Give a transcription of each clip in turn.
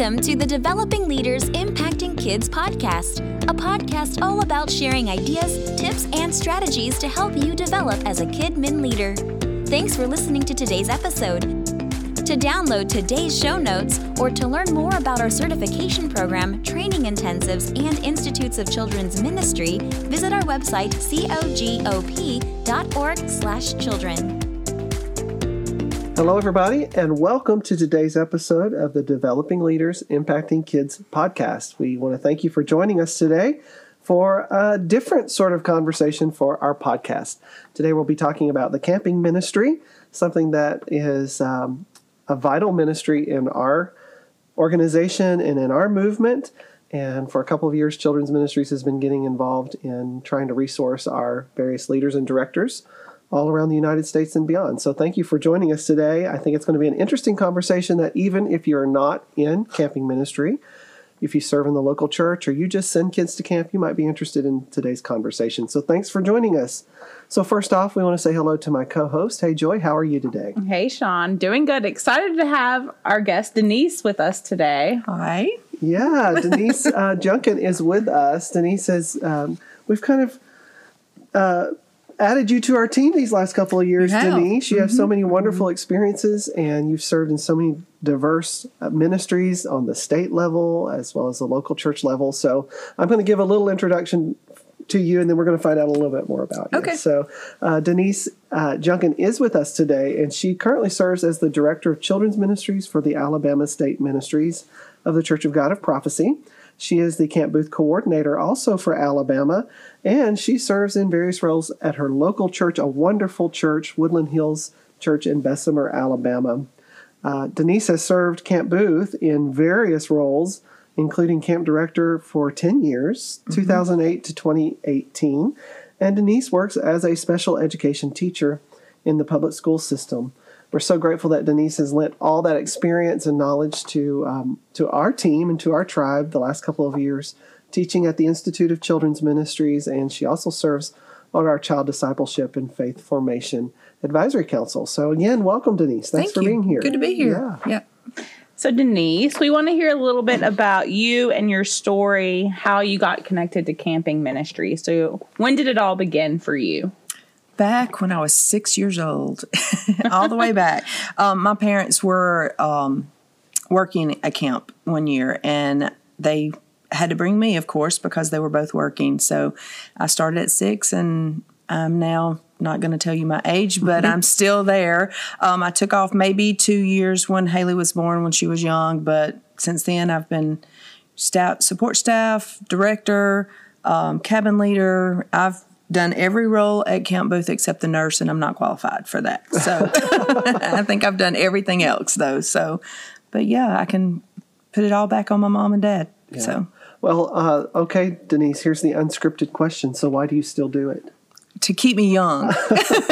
Welcome to the Developing Leaders Impacting Kids podcast, a podcast all about sharing ideas, tips, and strategies to help you develop as a kid min leader. Thanks for listening to today's episode. To download today's show notes or to learn more about our certification program, training intensives, and Institutes of Children's Ministry, visit our website cogop.org/children. Hello, everybody, and welcome to today's episode of the Developing Leaders Impacting Kids podcast. We want to thank you for joining us today for a different sort of conversation for our podcast. Today, we'll be talking about the camping ministry, something that is um, a vital ministry in our organization and in our movement. And for a couple of years, Children's Ministries has been getting involved in trying to resource our various leaders and directors all around the United States and beyond. So thank you for joining us today. I think it's going to be an interesting conversation that even if you're not in camping ministry, if you serve in the local church or you just send kids to camp, you might be interested in today's conversation. So thanks for joining us. So first off, we want to say hello to my co-host. Hey Joy, how are you today? Hey Sean, doing good. Excited to have our guest Denise with us today. Hi. Yeah, Denise uh, Junkin is with us. Denise says um, we've kind of uh, added you to our team these last couple of years. Denise. You have so many wonderful experiences, and you've served in so many diverse uh, ministries on the state level as well as the local church level. So I'm going to give a little introduction to you, and then we're going to find out a little bit more about you. Okay. So uh, Denise uh, Junkin is with us today, and she currently serves as the director of children's ministries for the Alabama State Ministries of the Church of God of Prophecy. She is the Camp Booth coordinator also for Alabama, and she serves in various roles at her local church, a wonderful church, Woodland Hills Church in Bessemer, Alabama. Uh, Denise has served Camp Booth in various roles, including camp director for 10 years, 2008 to 2018. And Denise works as a special education teacher in the public school system. We're so grateful that Denise has lent all that experience and knowledge to um, to our team and to our tribe the last couple of years, teaching at the Institute of Children's Ministries, and she also serves on our Child Discipleship and Faith Formation Advisory Council. So again, welcome, Denise. Thanks Thank for you. being here. Good to be here. Yeah. Yeah. So Denise, we want to hear a little bit about you and your story, how you got connected to camping ministry. So when did it all begin for you? Back when I was six years old, all the way back, um, my parents were um, working a camp one year and they had to bring me, of course, because they were both working. So I started at six and I'm now not going to tell you my age, but I'm still there. Um, I took off maybe two years when Haley was born when she was young, but since then I've been staff, support staff, director, um, cabin leader. I've done every role at Camp Booth except the nurse, and I'm not qualified for that. So I think I've done everything else though. So, but yeah, I can put it all back on my mom and dad. So Well, uh, okay, Denise, here's the unscripted question. So why do you still do it? to keep me young.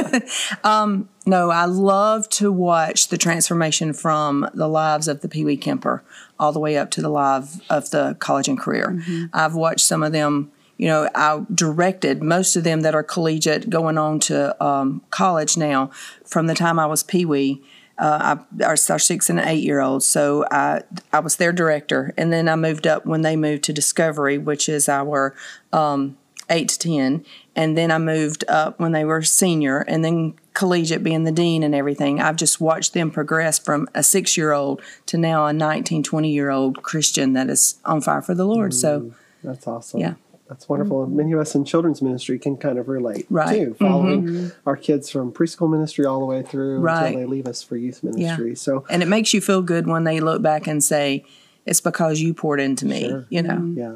um, no, I love to watch the transformation from the lives of the Pee Wee Kemper all the way up to the life of the college and career. I've watched some of them. You know, I directed most of them that are collegiate, going on to um, college now. From the time I was Pee Wee, uh, I, our, our six and eight year olds. So I I was their director, and then I moved up when they moved to Discovery, which is our um, eight to ten, and then I moved up when they were senior, and then collegiate being the dean and everything. I've just watched them progress from a six year old to now a 19, 20 year old Christian that is on fire for the Lord. So That's awesome. Yeah. That's wonderful. And Many of us in children's ministry can kind of relate Right. too, mm-hmm. following our kids from preschool ministry all the way through Right. until they leave us for youth ministry. So, and it makes you feel good when they look back and say, "It's because you poured into me." Sure. You know. yeah.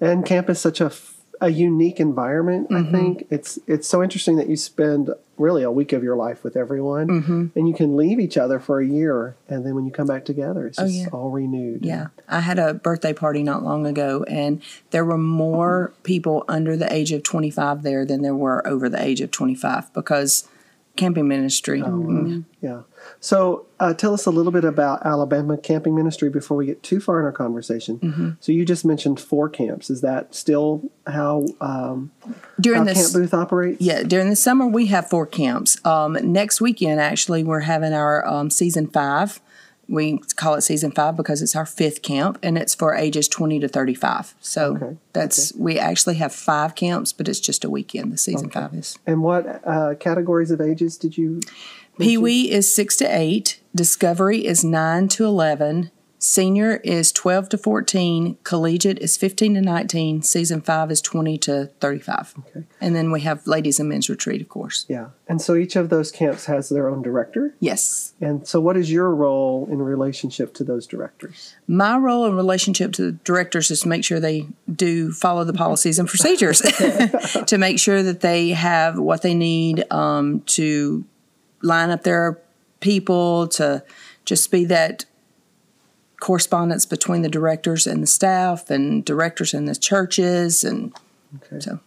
And camp is such a, f- a unique environment, I mm-hmm. think. It's it's so interesting that you spend really a week of your life with everyone mm-hmm. and you can leave each other for a year and then when you come back together it's oh, just yeah. all renewed. Yeah, I had a birthday party not long ago, and there were more people under the age of 25 there than there were over the age of 25 because camping ministry. mm, Yeah. So uh, tell us a little bit about Alabama Camping Ministry before we get too far in our conversation. Mm-hmm. So you just mentioned four camps. Is that still how um, during how this, Camp Booth operates? yeah, during the summer we have four camps. Um, next weekend, actually, we're having our um, season five we call it season five because it's our fifth camp and it's for ages 20 to 35. So Okay, that's, we actually have five camps, but it's just a weekend. The season five is. And what uh, categories of ages did you? Pee Wee is six to eight, Discovery is nine to 11, Senior is 12 to 14, Collegiate is 15 to 19, Season five is 20 to 35. Okay. And then we have Ladies and Men's Retreat, of course. Yeah. And so each of those camps has their own director. Yes. And so, what is your role in relationship to those directors? My role in relationship to the directors is to make sure they do follow the policies and procedures, to make sure that they have what they need um, to line up their people, to just be that correspondence between the directors and the staff, and directors and the churches, and Okay. so.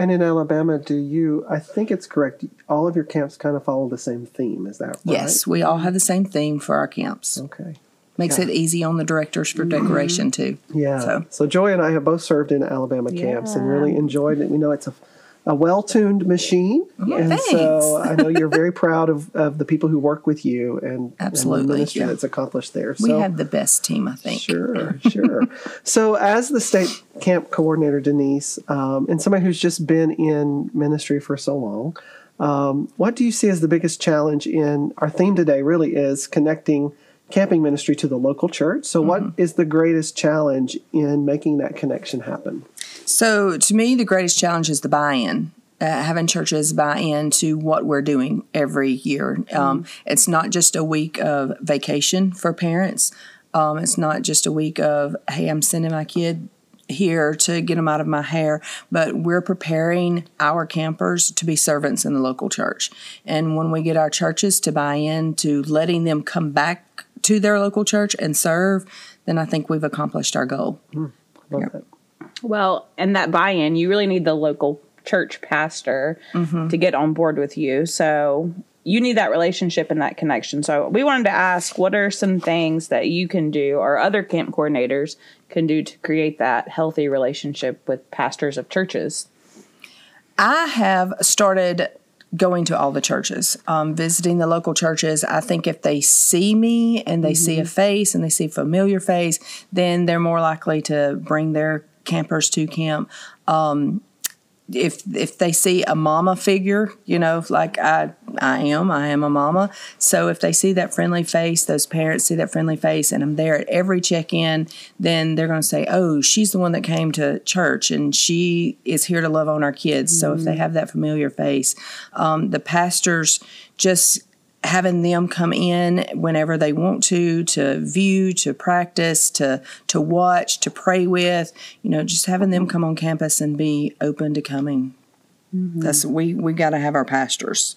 And in Alabama, do you? I think it's correct. All of your camps kind of follow the same theme. Is that right? Yes, we all have the same theme for our camps. Okay. Makes Yeah. Mm-hmm. it easy on the directors for decoration too. Yeah. So, So- Joy and I have both served in Alabama camps and really enjoyed it. We know it's a, a well tuned machine. and so I know you're very proud of, of the people who work with you and, and the ministry yeah. that's accomplished there. We so, have the best team, I think. Sure, sure. so, as the state camp coordinator, Denise, um, and somebody who's just been in ministry for so long, um, what do you see as the biggest challenge in our theme today? Really is connecting camping ministry to the local church. So, what is the greatest challenge in making that connection happen? So, to me, the greatest challenge is the buy in. Uh, having churches buy in to what we're doing every year. Um, it's not just a week of vacation for parents. Um, it's not just a week of, hey, I'm sending my kid here to get them out of my hair, but we're preparing our campers to be servants in the local church. And when we get our churches to buy in to letting them come back to their local church and serve, then I think we've accomplished our goal. Love Yeah. that. Well, and that buy in, you really need the local church pastor to get on board with you. So you need that relationship and that connection. So we wanted to ask what are some things that you can do or other camp coordinators can do to create that healthy relationship with pastors of churches? I have started going to all the churches, um, visiting the local churches. I think if they see me and they see a face and they see a familiar face, then they're more likely to bring their campers to camp. Um, if if they see a mama figure, you know, like I I am, I am a mama. So if they see that friendly face, those parents see that friendly face, and I'm there at every check in, then they're going to say, "Oh, she's the one that came to church, and she is here to love on our kids." So if they have that familiar face, um, the pastors just having them come in whenever they want to to view to practice to to watch to pray with you know just having them come on campus and be open to coming. Mm-hmm. That's we we got to have our pastors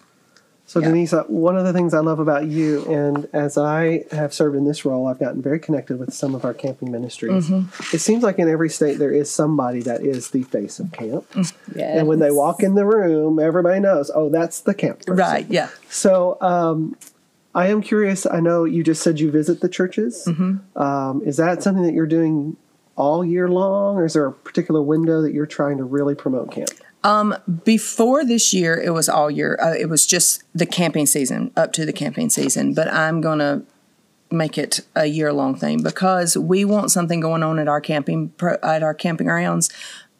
So, Yeah. Denise, one of the things I love about you, and as I have served in this role, I've gotten very connected with some of our camping ministries. Mm-hmm. It seems like in every state there is somebody that is the face of camp. Yeah. And when they walk in the room, everybody knows, oh, that's the camp person. right yeah So um, I am curious. I know you just said you visit the churches. Mm-hmm. Um, is that something that you're doing all year long, or is there a particular window that you're trying to really promote camp? Before this year it was all year uh, it was just the camping season up to the camping season but i'm to make it a year long thing because we want something going on at our camping at our camping grounds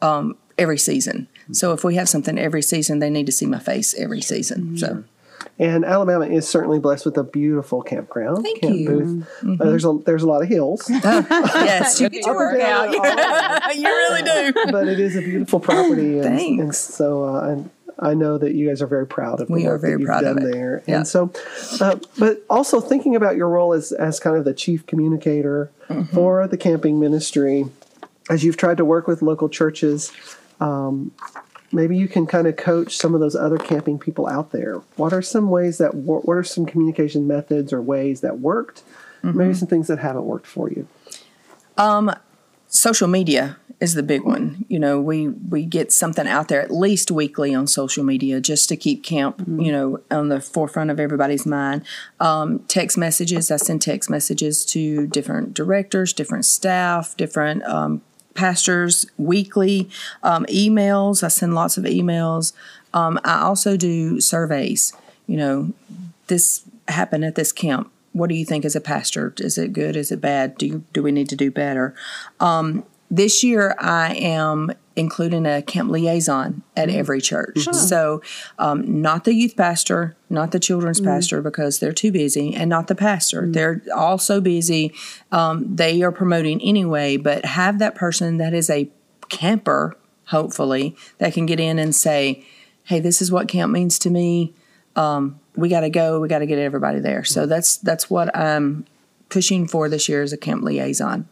um, every season. So if we have something every season they need to see my face every season so And Alabama is certainly blessed with a beautiful campground. Thank Camp you. Booth. Uh, there's a there's a lot of hills, yes you get to work out you really do but it is a beautiful property. And, Thanks. and so uh, I know that you guys are very proud of the We are very that you've proud of it. there. Yeah. And so, uh, but also thinking about your role as as kind of the chief communicator Mm-hmm. for the camping ministry, as you've tried to work with local churches. Um, maybe you can kind of coach some of those other camping people out there. What are some ways that what are some communication methods or ways that worked? Mm-hmm. Maybe some things that haven't worked for you. social media is the big one. You know, we we get something out there at least weekly on social media just to keep camp, you know, on the forefront of everybody's mind. Um, text messages. I send text messages to different directors, different staff, different um, pastors weekly. Um, emails. I send lots of emails. Um, I also do surveys. You know, this happened at this camp what do you think as a pastor? Is it good? Is it bad? Do you, do we need to do better? Um, this year, I am including a camp liaison at every church. So, um, not the youth pastor, not the children's pastor because they're too busy, and not the pastor. They're all so busy. Um, they are promoting anyway, but have that person that is a camper, hopefully, that can get in and say, hey, this is what camp means to me. Um, we got to go. We got to get everybody there. So that's that's what I'm pushing for this year as a camp liaison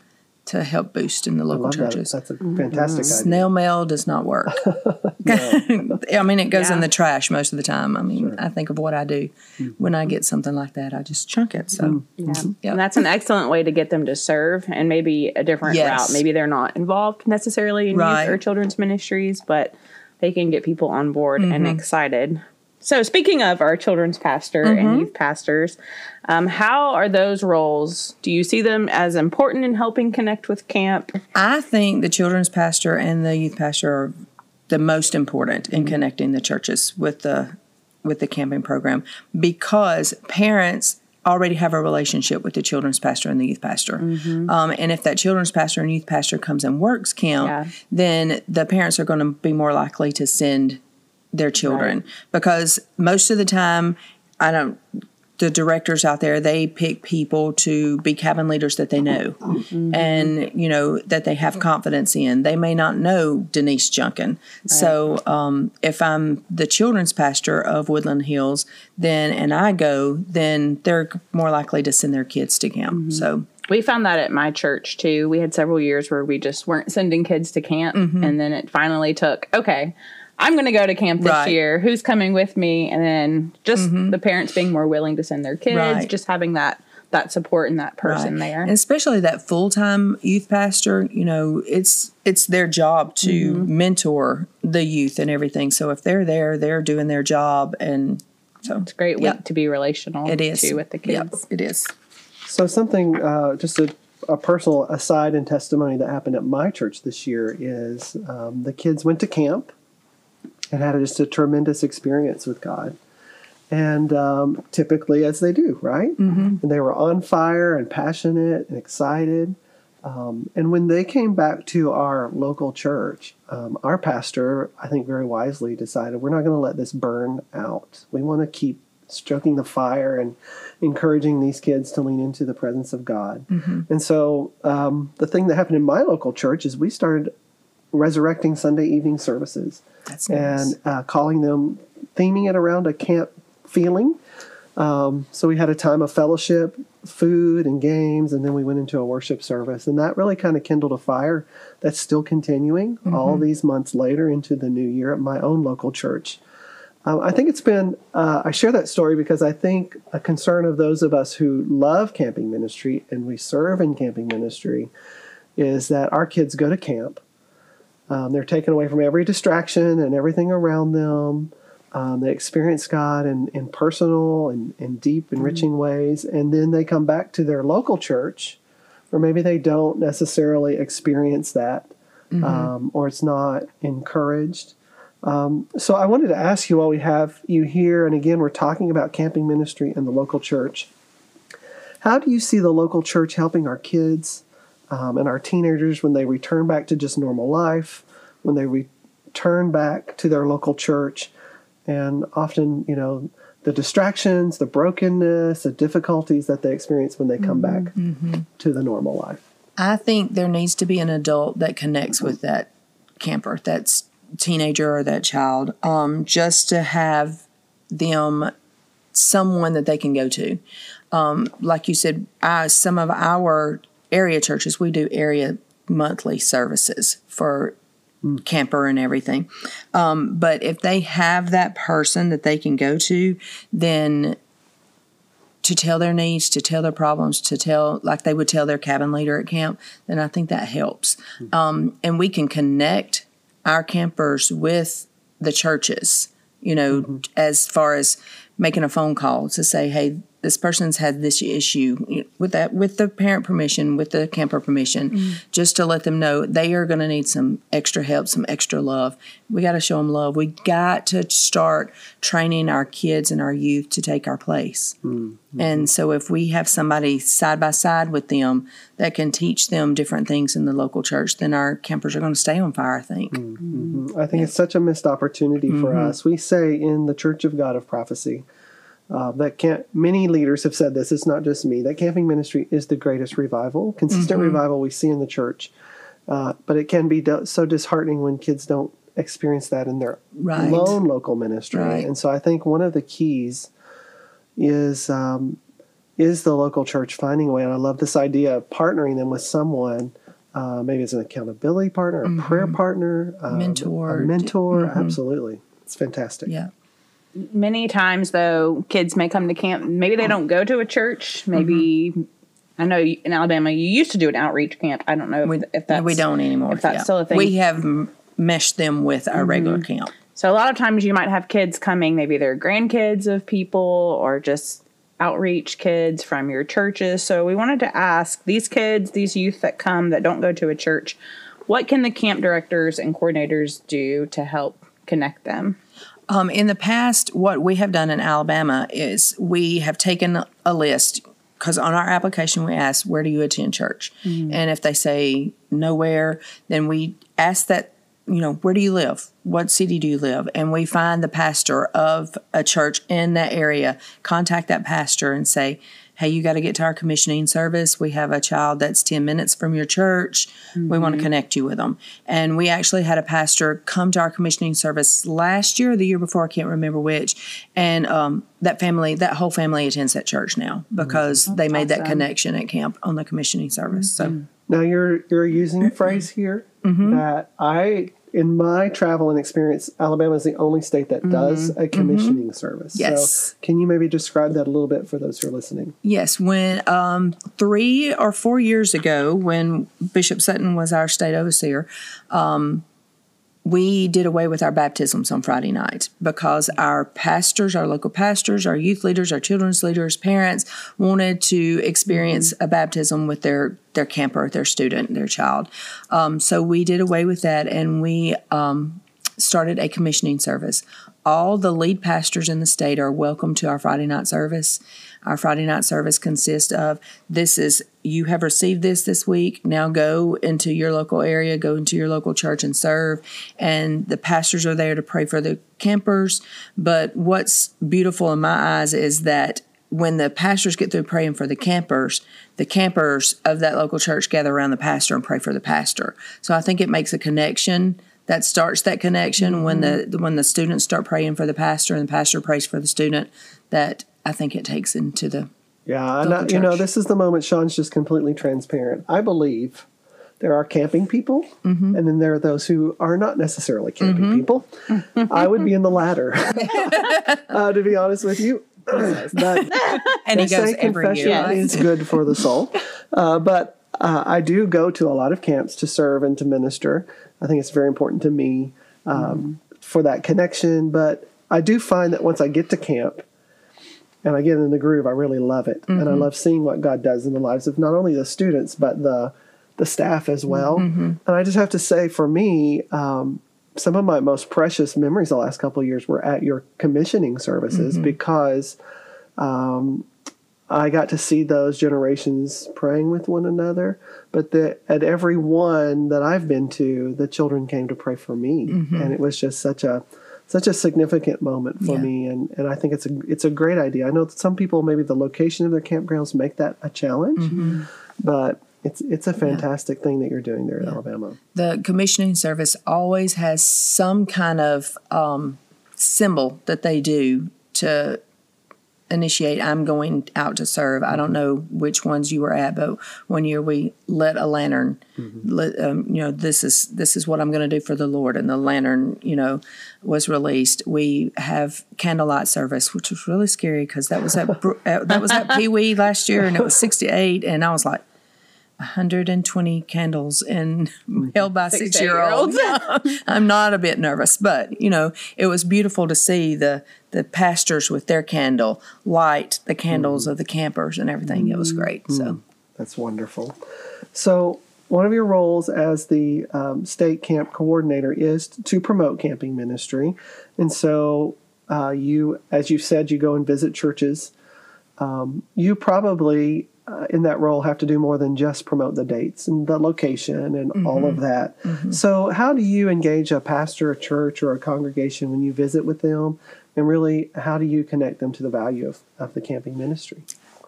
to help boost in the local Love that. churches. That's a fantastic mm-hmm. idea. Snail mail does not work. I mean, it goes in the trash most of the time. I mean, I think of what I do mm-hmm. when I get something like that. I just chunk it. So mm-hmm. Yeah. Yep. And that's an excellent way to get them to serve and maybe a different Yes. route. Maybe they're not involved necessarily in Right. youth or children's ministries, but they can get people on board and Mm-hmm. excited. So, speaking of our children's pastor Mm-hmm. and youth pastors, um, how are those roles? Do you see them as important in helping connect with camp? I think the children's pastor and the youth pastor are the most important in connecting the churches with the with the camping program because parents already have a relationship with the children's pastor and the youth pastor. Um, and if that children's pastor and youth pastor comes and works camp, Yeah. then the parents are going to be more likely to send their children because most of the time, I don't. The directors out there, they pick people to be cabin leaders that they know and, you know, that they have confidence in. They may not know Denise Junkin. So um, if I'm the children's pastor of Woodland Hills, then, and I go, then they're more likely to send their kids to camp. So, We found that at my church too. We had several years where we just weren't sending kids to camp. Mm-hmm. And then it finally took, okay, I'm going to go to camp this Right. Mm-hmm. year. Who's coming with me? And then just the parents being more willing to send their kids, Right. just having that that support and that person Right. there. And especially that full time youth pastor, you know, it's it's their job to Mm-hmm. mentor the youth and everything. So if they're there, they're doing their job, and so it's a great Yep. week to be relational it is too with the Yep, kids. it is. So something, uh, just a, a personal aside and testimony that happened at my church this year is um, the kids went to camp and had just a tremendous experience with God. And um, typically, as they do, right? Mm-hmm. And they were on fire and passionate and excited. Um, and when they came back to our local church, um, our pastor, I think very wisely, decided we're not going to let this burn out. We want to keep stroking the fire and encouraging these kids to lean into the presence of God. And so um, the thing that happened in my local church is we started resurrecting Sunday evening services nice. and uh, calling them, theming it around a camp feeling. Um, so we had a time of fellowship, food, and games, and then we went into a worship service. And that really kind of kindled a fire that's still continuing all these months later into the new year at my own local church. Um, I think it's been, uh, I share that story because I think a concern of those of us who love camping ministry and we serve in camping ministry is that our kids go to camp. Um, they're taken away from every distraction and everything around them. Um, they experience God in, in personal and, and deep, enriching ways. And then they come back to their local church, or maybe they don't necessarily experience that, um, or it's not encouraged. Um, so I wanted to ask you while we have you here, and again, we're talking about camping ministry and the local church. How do you see the local church helping our kids um, and our teenagers when they return back to just normal life, when they return back to their local church, and often, you know, the distractions, the brokenness, the difficulties that they experience when they come back to the normal life? I think there needs to be an adult that connects with that camper, that teenager or that child, um, just to have them someone that they can go to. Um, like you said, I, some of our area churches, we do area monthly services for camper and everything. Um, but if they have that person that they can go to, then to tell their needs, to tell their problems, to tell like they would tell their cabin leader at camp, then I think that helps. Um, and we can connect our campers with the churches, you know, as far as making a phone call to say, hey, this person's had this issue with that with the parent permission with the camper permission mm-hmm. just to let them know they are going to need some extra help some extra love we got to show them love we got to start training our kids and our youth to take our place mm-hmm. and so if we have somebody side by side with them that can teach them different things in the local church then our campers are going to stay on fire i think mm-hmm. i think yeah. it's such a missed opportunity for mm-hmm. us we say in the church of god of prophecy uh, that can't, many leaders have said this. It's not just me. That camping ministry is the greatest revival, consistent mm-hmm. revival we see in the church. Uh, but it can be do- so disheartening when kids don't experience that in their right. lone local ministry. Right. And so I think one of the keys is um, is the local church finding a way. And I love this idea of partnering them with someone. Uh, maybe it's an accountability partner, a mm-hmm. prayer partner, um, mentor, a mentor. Mm-hmm. Absolutely, it's fantastic. Yeah many times though kids may come to camp maybe they don't go to a church maybe mm-hmm. i know in alabama you used to do an outreach camp i don't know if, we, if that's we don't anymore if that's yeah. still a thing we have meshed them with our mm-hmm. regular camp so a lot of times you might have kids coming maybe they're grandkids of people or just outreach kids from your churches so we wanted to ask these kids these youth that come that don't go to a church what can the camp directors and coordinators do to help connect them um, in the past, what we have done in Alabama is we have taken a list because on our application we ask, Where do you attend church? Mm-hmm. And if they say nowhere, then we ask that, you know, where do you live? What city do you live? And we find the pastor of a church in that area, contact that pastor and say, hey, you got to get to our commissioning service. We have a child that's 10 minutes from your church. Mm-hmm. We want to connect you with them. And we actually had a pastor come to our commissioning service last year the year before, I can't remember which. And um, that family, that whole family attends that church now because mm-hmm. they made awesome. that connection at camp on the commissioning service. Mm-hmm. So now you're you're using a phrase here mm-hmm. that I in my travel and experience, Alabama is the only state that mm-hmm. does a commissioning mm-hmm. service. Yes. So, can you maybe describe that a little bit for those who are listening? Yes. When um, three or four years ago, when Bishop Sutton was our state overseer, um, we did away with our baptisms on Friday nights because our pastors, our local pastors, our youth leaders, our children's leaders, parents wanted to experience a baptism with their their camper, their student, their child. Um, so we did away with that, and we um, started a commissioning service. All the lead pastors in the state are welcome to our Friday night service. Our Friday night service consists of this is you have received this this week. Now go into your local area, go into your local church and serve. And the pastors are there to pray for the campers. But what's beautiful in my eyes is that when the pastors get through praying for the campers, the campers of that local church gather around the pastor and pray for the pastor. So I think it makes a connection that starts that connection mm-hmm. when the when the students start praying for the pastor and the pastor prays for the student that I think it takes into the yeah, and I, you know this is the moment Sean's just completely transparent. I believe there are camping people, mm-hmm. and then there are those who are not necessarily camping mm-hmm. people. I would be in the latter, uh, to be honest with you. but and he goes every year. Yes. is good for the soul, uh, but uh, I do go to a lot of camps to serve and to minister. I think it's very important to me um, mm-hmm. for that connection. But I do find that once I get to camp, and I get in the groove, I really love it, mm-hmm. and I mm-hmm. love seeing what God does in the lives of not only the students but the the staff as well. Mm-hmm. And I just have to say, for me, um, some of my most precious memories the last couple of years were at your commissioning services mm-hmm. because um, I got to see those generations praying with one another. But the, at every one that I've been to, the children came to pray for me, mm-hmm. and it was just such a such a significant moment for yeah. me and, and I think it's a it's a great idea. I know that some people maybe the location of their campgrounds make that a challenge, mm-hmm. but it's it's a fantastic yeah. thing that you're doing there in yeah. Alabama. The commissioning service always has some kind of um, symbol that they do to initiate i'm going out to serve. I don't know which ones you were at but one year we lit a lantern. Mm-hmm. lit, um, you know this is this is what i'm going to do for the lord. And the lantern you know was released. We have candlelight service which was really scary because that was at uh, that was at pee-wee last year and it was 68 and i was like 120 candles and held by six year olds. I'm not a bit nervous, but you know, it was beautiful to see the the pastors with their candle light the candles of the campers and everything. It was great. So That's wonderful. So, one of your roles as the um, state camp coordinator is to promote camping ministry. And so, uh, you, as you said, you go and visit churches. Um, you probably, uh, in that role, have to do more than just promote the dates and the location and all of that. So, how do you engage a pastor, a church, or a congregation when you visit with them? And really, how do you connect them to the value of, of the camping ministry?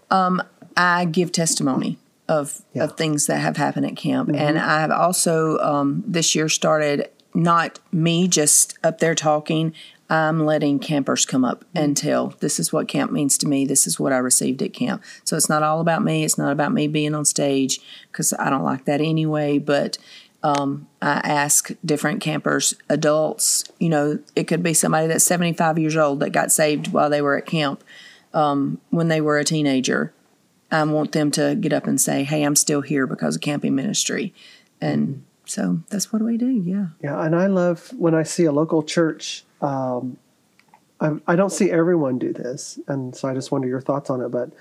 Um, I give testimony of Yeah. of things that have happened at camp, mm-hmm. and I've also um, this year started not me just up there talking. I'm letting campers come up mm-hmm. and tell this is what camp means to me. This is what I received at camp. So it's not all about me. It's not about me being on stage because I don't like that anyway. But um, I ask different campers, adults. You know, it could be somebody that's 75 years old that got saved while they were at camp um, when they were a teenager. I want them to get up and say, "Hey, I'm still here because of camping ministry," and so that's what we do. Yeah, Yeah, and I love when I see a local church. Um, I, I don't see everyone do this, and so I just wonder your thoughts on it. But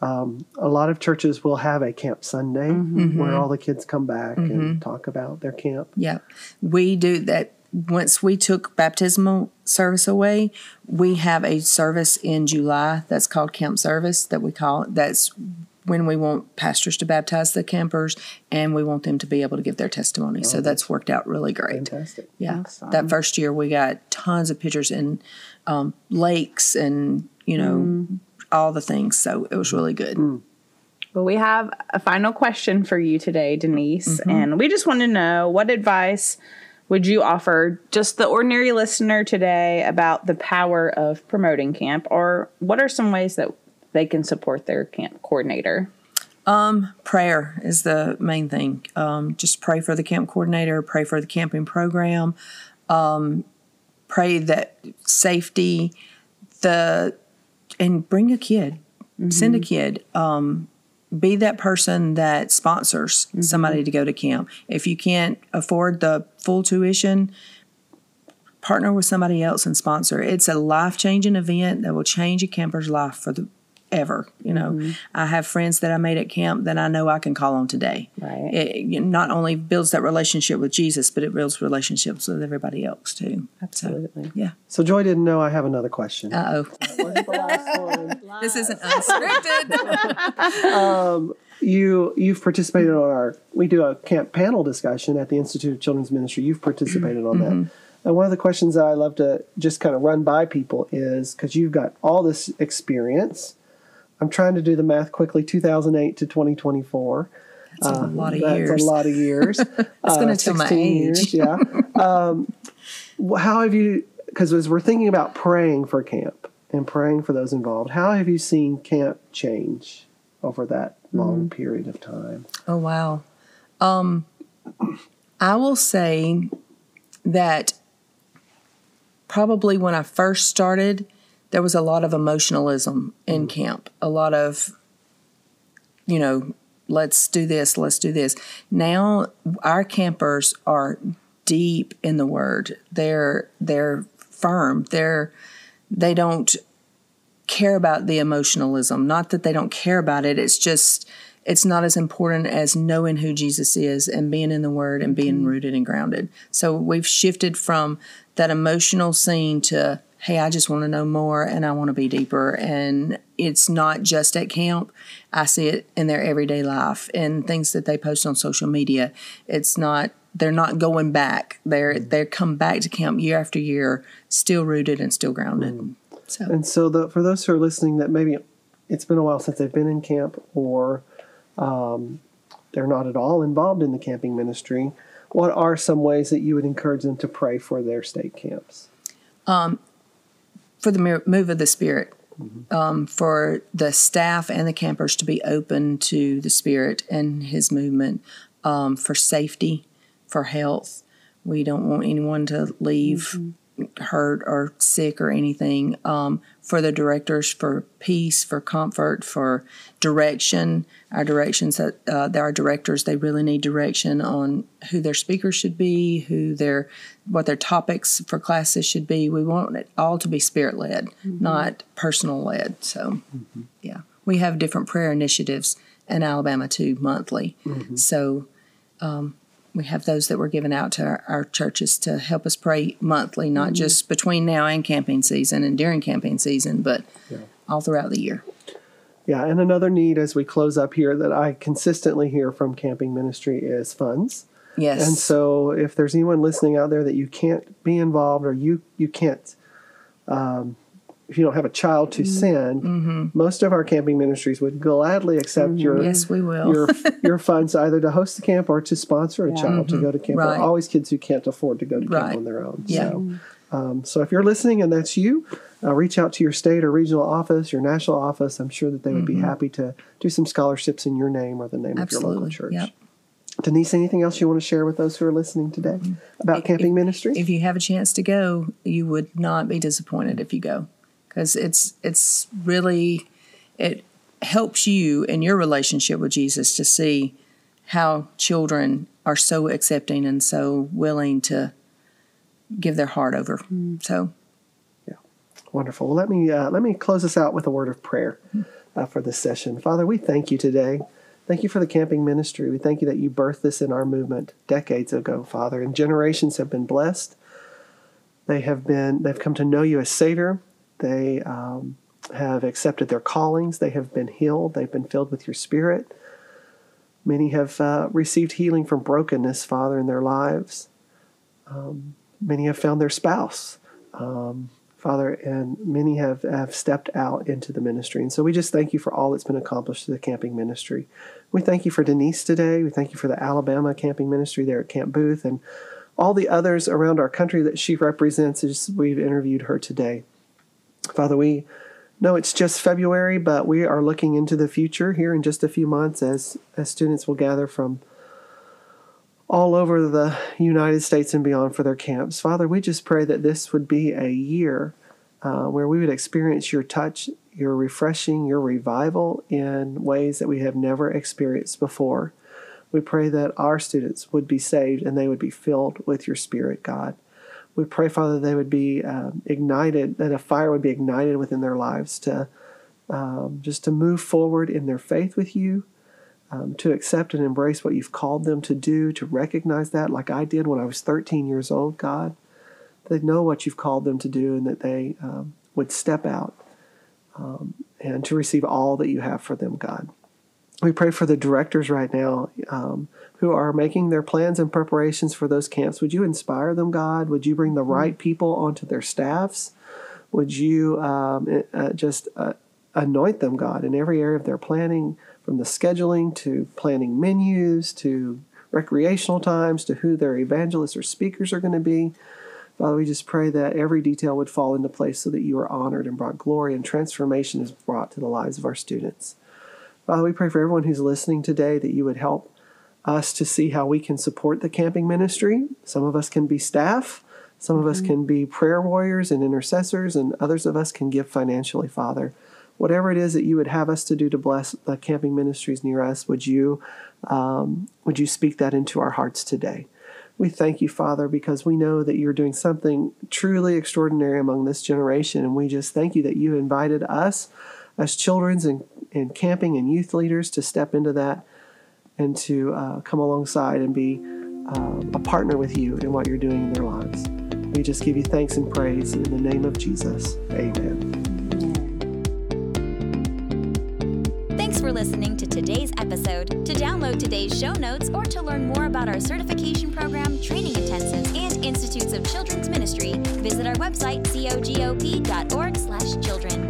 um, a lot of churches will have a camp Sunday where all the kids come back and talk about their camp. yeah. We do that. Once we took baptismal service away, we have a service in July that's called camp service that we call that's when we want pastors to baptize the campers and we want them to be able to give their testimony. so that's worked out really great. Fantastic. Yeah, that first year we got tons of pictures in um, lakes and you know all the things. So it was really good. Well, we have a final question for you today, Denise, and we just want to know what advice would you offer just the ordinary listener today about the power of promoting camp, or what are some ways that they can support their camp coordinator? Prayer is the main thing. Um, just pray for the camp coordinator. Pray for the camping program. Um, pray that safety. The and bring a kid. Send a kid. Um, be that person that sponsors somebody to go to camp. If you can't afford the full tuition, partner with somebody else and sponsor. It's a life changing event that will change a camper's life for the ever. You know, I have friends that I made at camp that I know I can call on today. Right. It, it not only builds that relationship with Jesus, but it builds relationships with everybody else too. Absolutely. Yeah. So Joy didn't know I have another question. Uh oh. What's the last one? this isn't unscripted. You you've participated on our we do a camp panel discussion at the Institute of Children's Ministry. You've participated on that. And one of the questions that I love to just kind of run by people is because you've got all this experience. I'm trying to do the math quickly. 2008 to 2024. That's a lot of That's years. a lot of years. It's gonna tell my age. Years, yeah. um, how have you? Because as we're thinking about praying for camp and praying for those involved, how have you seen camp change over that long Mm-hmm. period of time? Oh wow. Um I will say that probably when I first started there was a lot of emotionalism in mm-hmm. camp. A lot of you know, let's do this, let's do this. Now our campers are deep in the word. They're they're firm. They're they don't care about the emotionalism. Not that they don't care about it. It's just it's not as important as knowing who Jesus is and being in the Word and being mm-hmm. rooted and grounded. So we've shifted from that emotional scene to hey, I just want to know more and I want to be deeper. And it's not just at camp. I see it in their everyday life and things that they post on social media. It's not they're not going back. They're mm. they come back to camp year after year, still rooted and still grounded. Mm. So And so, the, for those who are listening, that maybe it's been a while since they've been in camp or um, they're not at all involved in the camping ministry, what are some ways that you would encourage them to pray for their state camps? Um, for the move of the Spirit, um, for the staff and the campers to be open to the Spirit and His movement, um, for safety, for health. We don't want anyone to leave hurt or sick or anything. Um, for the directors, for peace, for comfort, for direction. Our directions that uh, our directors they really need direction on who their speakers should be, who their what their topics for classes should be. We want it all to be spirit led, mm-hmm. not personal led. So, mm-hmm. yeah, we have different prayer initiatives in Alabama too monthly. Mm-hmm. So. Um, we have those that were given out to our, our churches to help us pray monthly, not mm-hmm. just between now and camping season and during camping season, but yeah. all throughout the year. Yeah, and another need as we close up here that I consistently hear from camping ministry is funds. Yes. And so if there's anyone listening out there that you can't be involved or you you can't um, if you don't have a child to mm-hmm. send, mm-hmm. most of our camping ministries would gladly accept mm-hmm. your yes, we will your your funds either to host the camp or to sponsor a yeah. child to mm-hmm. go to camp. Right. There are always kids who can't afford to go to camp right. on their own. Yeah. So, um, so if you're listening and that's you, uh, reach out to your state or regional office, your national office. I'm sure that they would be mm-hmm. happy to do some scholarships in your name or the name Absolutely. of your local church. Yep. Denise, anything else you want to share with those who are listening today about if, camping ministry? If you have a chance to go, you would not be disappointed if you go because it's it's really it helps you in your relationship with Jesus to see how children are so accepting and so willing to give their heart over. Mm. So, yeah, wonderful. Well, let me uh, let me close this out with a word of prayer uh, for this session. Father, we thank you today. Thank you for the camping ministry. We thank you that you birthed this in our movement decades ago, Father, and generations have been blessed. They have been they've come to know you as Savior. They um, have accepted their callings. They have been healed. They've been filled with your Spirit. Many have uh, received healing from brokenness, Father, in their lives. Um, many have found their spouse, um, Father, and many have, have stepped out into the ministry. And so we just thank you for all that's been accomplished to the camping ministry. We thank you for Denise today. We thank you for the Alabama camping ministry there at Camp Booth and all the others around our country that she represents as we've interviewed her today. Father, we know it's just February, but we are looking into the future here in just a few months as, as students will gather from all over the United States and beyond for their camps. Father, we just pray that this would be a year uh, where we would experience your touch, your refreshing, your revival in ways that we have never experienced before. We pray that our students would be saved and they would be filled with your Spirit, God. We pray, Father, they would be um, ignited, that a fire would be ignited within their lives to um, just to move forward in their faith with you, um, to accept and embrace what you've called them to do, to recognize that, like I did when I was 13 years old, God. They know what you've called them to do and that they um, would step out um, and to receive all that you have for them, God. We pray for the directors right now um, who are making their plans and preparations for those camps. Would you inspire them, God? Would you bring the mm-hmm. right people onto their staffs? Would you um, uh, just uh, anoint them, God, in every area of their planning, from the scheduling to planning menus to recreational times to who their evangelists or speakers are going to be? Father, we just pray that every detail would fall into place so that you are honored and brought glory and transformation is brought to the lives of our students. Father, we pray for everyone who's listening today that you would help us to see how we can support the camping ministry. Some of us can be staff, some of mm-hmm. us can be prayer warriors and intercessors, and others of us can give financially, Father. Whatever it is that you would have us to do to bless the camping ministries near us, would you um, would you speak that into our hearts today? We thank you, Father, because we know that you're doing something truly extraordinary among this generation, and we just thank you that you invited us as children's and, and camping and youth leaders to step into that and to uh, come alongside and be uh, a partner with you in what you're doing in their lives. We just give you thanks and praise in the name of Jesus. Amen. Thanks for listening to today's episode. To download today's show notes or to learn more about our certification program, training intensives, and institutes of children's ministry, visit our website cogop.org/children.